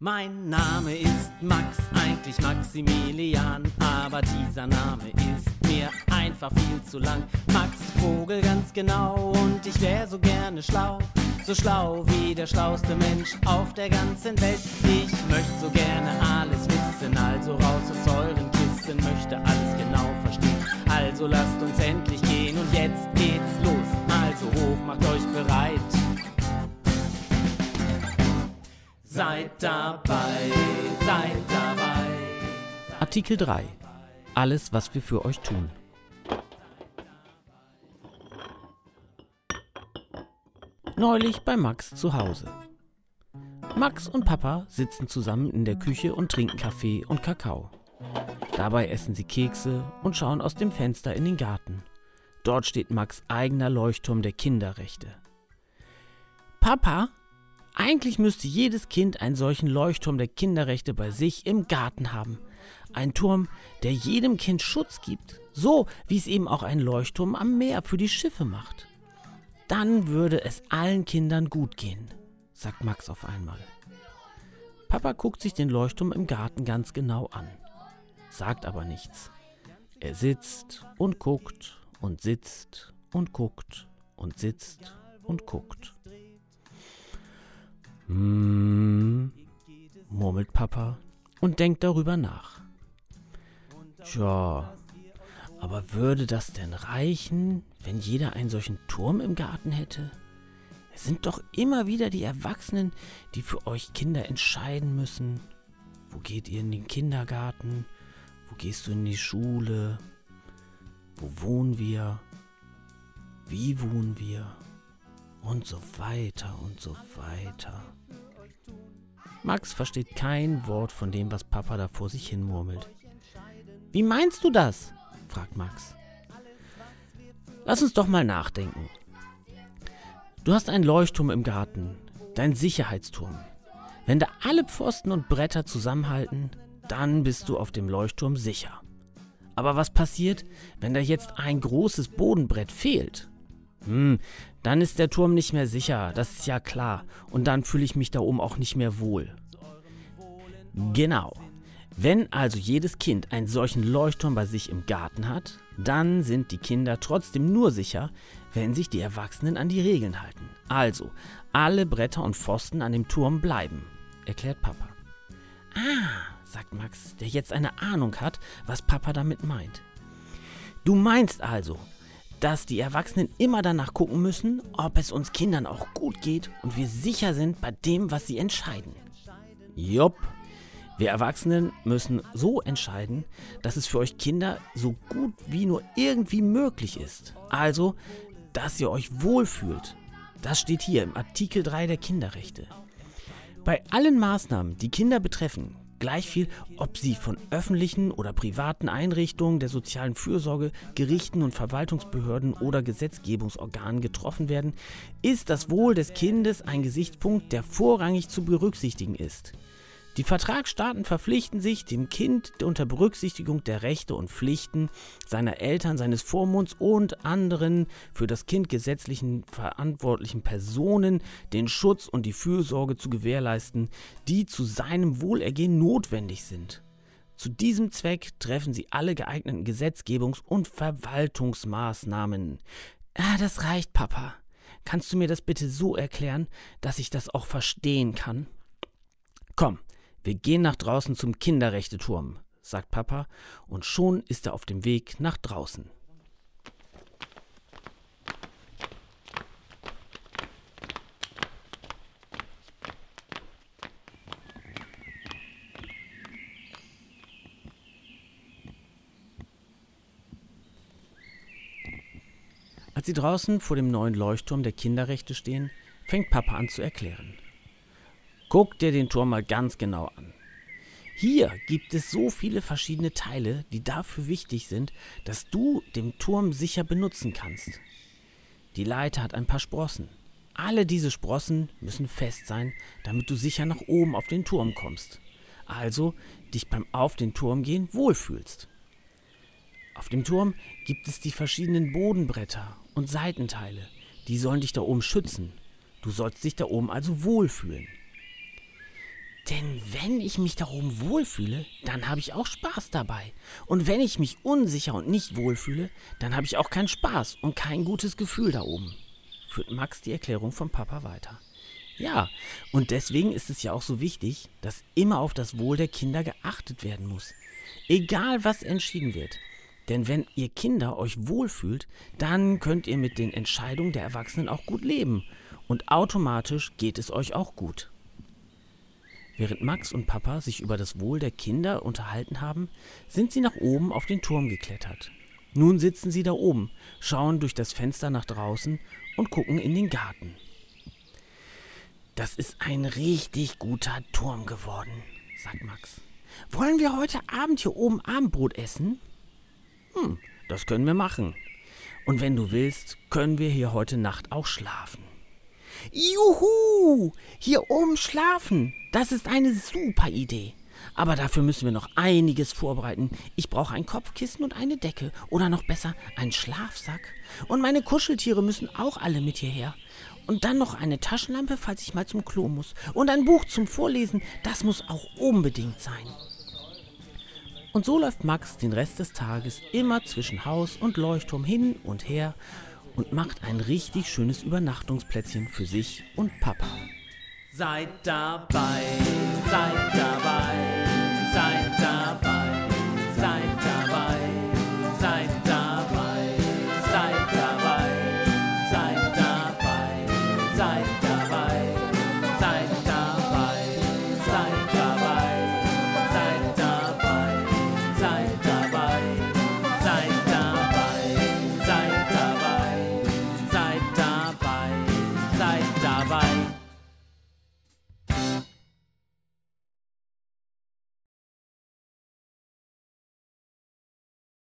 Mein Name ist Max, eigentlich Maximilian, aber dieser Name ist mir einfach viel zu lang. Max Vogel ganz genau und ich wär so gerne schlau, so schlau wie der schlauste Mensch auf der ganzen Welt. Ich möchte so gerne alles wissen, also raus aus euren Kissen, möchte alles genau verstehen. Also lasst uns endlich gehen und jetzt geht's los. Also hoch, macht euch bereit. Seid dabei, seid dabei. Artikel 3. Alles, was wir für euch tun. Neulich bei Max zu Hause. Max und Papa sitzen zusammen in der Küche und trinken Kaffee und Kakao. Dabei essen sie Kekse und schauen aus dem Fenster in den Garten. Dort steht Max eigener Leuchtturm der Kinderrechte. Papa, eigentlich müsste jedes Kind einen solchen Leuchtturm der Kinderrechte bei sich im Garten haben. Ein Turm, der jedem Kind Schutz gibt, so wie es eben auch ein Leuchtturm am Meer für die Schiffe macht. Dann würde es allen Kindern gut gehen, sagt Max auf einmal. Papa guckt sich den Leuchtturm im Garten ganz genau an, sagt aber nichts. Er sitzt und guckt und sitzt und guckt und sitzt und guckt. Hm, murmelt Papa und denkt darüber nach. Tja, aber würde das denn reichen, wenn jeder einen solchen Turm im Garten hätte? Es sind doch immer wieder die Erwachsenen, die für euch Kinder entscheiden müssen. Wo geht ihr in den Kindergarten? Wo gehst du in die Schule? Wo wohnen wir? Wie wohnen wir? Und so weiter und so weiter. Max versteht kein Wort von dem, was Papa da vor sich hin murmelt. Wie meinst du das? fragt Max. Lass uns doch mal nachdenken. Du hast einen Leuchtturm im Garten, dein Sicherheitsturm. Wenn da alle Pfosten und Bretter zusammenhalten, dann bist du auf dem Leuchtturm sicher. Aber was passiert, wenn da jetzt ein großes Bodenbrett fehlt? Hm, dann ist der Turm nicht mehr sicher, das ist ja klar. Und dann fühle ich mich da oben auch nicht mehr wohl. Genau. Wenn also jedes Kind einen solchen Leuchtturm bei sich im Garten hat, dann sind die Kinder trotzdem nur sicher, wenn sich die Erwachsenen an die Regeln halten. Also, alle Bretter und Pfosten an dem Turm bleiben, erklärt Papa. Ah, sagt Max, der jetzt eine Ahnung hat, was Papa damit meint. Du meinst also, dass die Erwachsenen immer danach gucken müssen, ob es uns Kindern auch gut geht und wir sicher sind bei dem, was sie entscheiden. Jupp. Wir Erwachsenen müssen so entscheiden, dass es für euch Kinder so gut wie nur irgendwie möglich ist. Also, dass ihr euch wohlfühlt. Das steht hier im Artikel 3 der Kinderrechte. Bei allen Maßnahmen, die Kinder betreffen, gleich viel, ob sie von öffentlichen oder privaten Einrichtungen der sozialen Fürsorge, Gerichten und Verwaltungsbehörden oder Gesetzgebungsorganen getroffen werden, ist das Wohl des Kindes ein Gesichtspunkt, der vorrangig zu berücksichtigen ist. Die Vertragsstaaten verpflichten sich, dem Kind unter Berücksichtigung der Rechte und Pflichten seiner Eltern, seines Vormunds und anderen für das Kind gesetzlichen verantwortlichen Personen den Schutz und die Fürsorge zu gewährleisten, die zu seinem Wohlergehen notwendig sind. Zu diesem Zweck treffen sie alle geeigneten Gesetzgebungs- und Verwaltungsmaßnahmen. Ah, das reicht, Papa. Kannst du mir das bitte so erklären, dass ich das auch verstehen kann? Komm, wir gehen nach draußen zum Kinderrechteturm, sagt Papa, und schon ist er auf dem Weg nach draußen. Als sie draußen vor dem neuen Leuchtturm der Kinderrechte stehen, fängt Papa an zu erklären. Guck dir den Turm mal ganz genau an. Hier gibt es so viele verschiedene Teile, die dafür wichtig sind, dass du den Turm sicher benutzen kannst. Die Leiter hat ein paar Sprossen. Alle diese Sprossen müssen fest sein, damit du sicher nach oben auf den Turm kommst. Also dich beim Auf den Turm gehen wohlfühlst. Auf dem Turm gibt es die verschiedenen Bodenbretter und Seitenteile. Die sollen dich da oben schützen. Du sollst dich da oben also wohlfühlen. Denn wenn ich mich da oben wohlfühle, dann habe ich auch Spaß dabei. Und wenn ich mich unsicher und nicht wohlfühle, dann habe ich auch keinen Spaß und kein gutes Gefühl da oben. Führt Max die Erklärung von Papa weiter. Ja, und deswegen ist es ja auch so wichtig, dass immer auf das Wohl der Kinder geachtet werden muss. Egal was entschieden wird. Denn wenn ihr Kinder euch wohlfühlt, dann könnt ihr mit den Entscheidungen der Erwachsenen auch gut leben. Und automatisch geht es euch auch gut. Während Max und Papa sich über das Wohl der Kinder unterhalten haben, sind sie nach oben auf den Turm geklettert. Nun sitzen sie da oben, schauen durch das Fenster nach draußen und gucken in den Garten. Das ist ein richtig guter Turm geworden, sagt Max. Wollen wir heute Abend hier oben Abendbrot essen? Hm, das können wir machen. Und wenn du willst, können wir hier heute Nacht auch schlafen. Juhu! Hier oben schlafen. Das ist eine super Idee. Aber dafür müssen wir noch einiges vorbereiten. Ich brauche ein Kopfkissen und eine Decke. Oder noch besser, einen Schlafsack. Und meine Kuscheltiere müssen auch alle mit hierher. Und dann noch eine Taschenlampe, falls ich mal zum Klo muss. Und ein Buch zum Vorlesen. Das muss auch unbedingt sein. Und so läuft Max den Rest des Tages immer zwischen Haus und Leuchtturm hin und her und macht ein richtig schönes Übernachtungsplätzchen für sich und Papa. Seid dabei, seid dabei, seid dabei.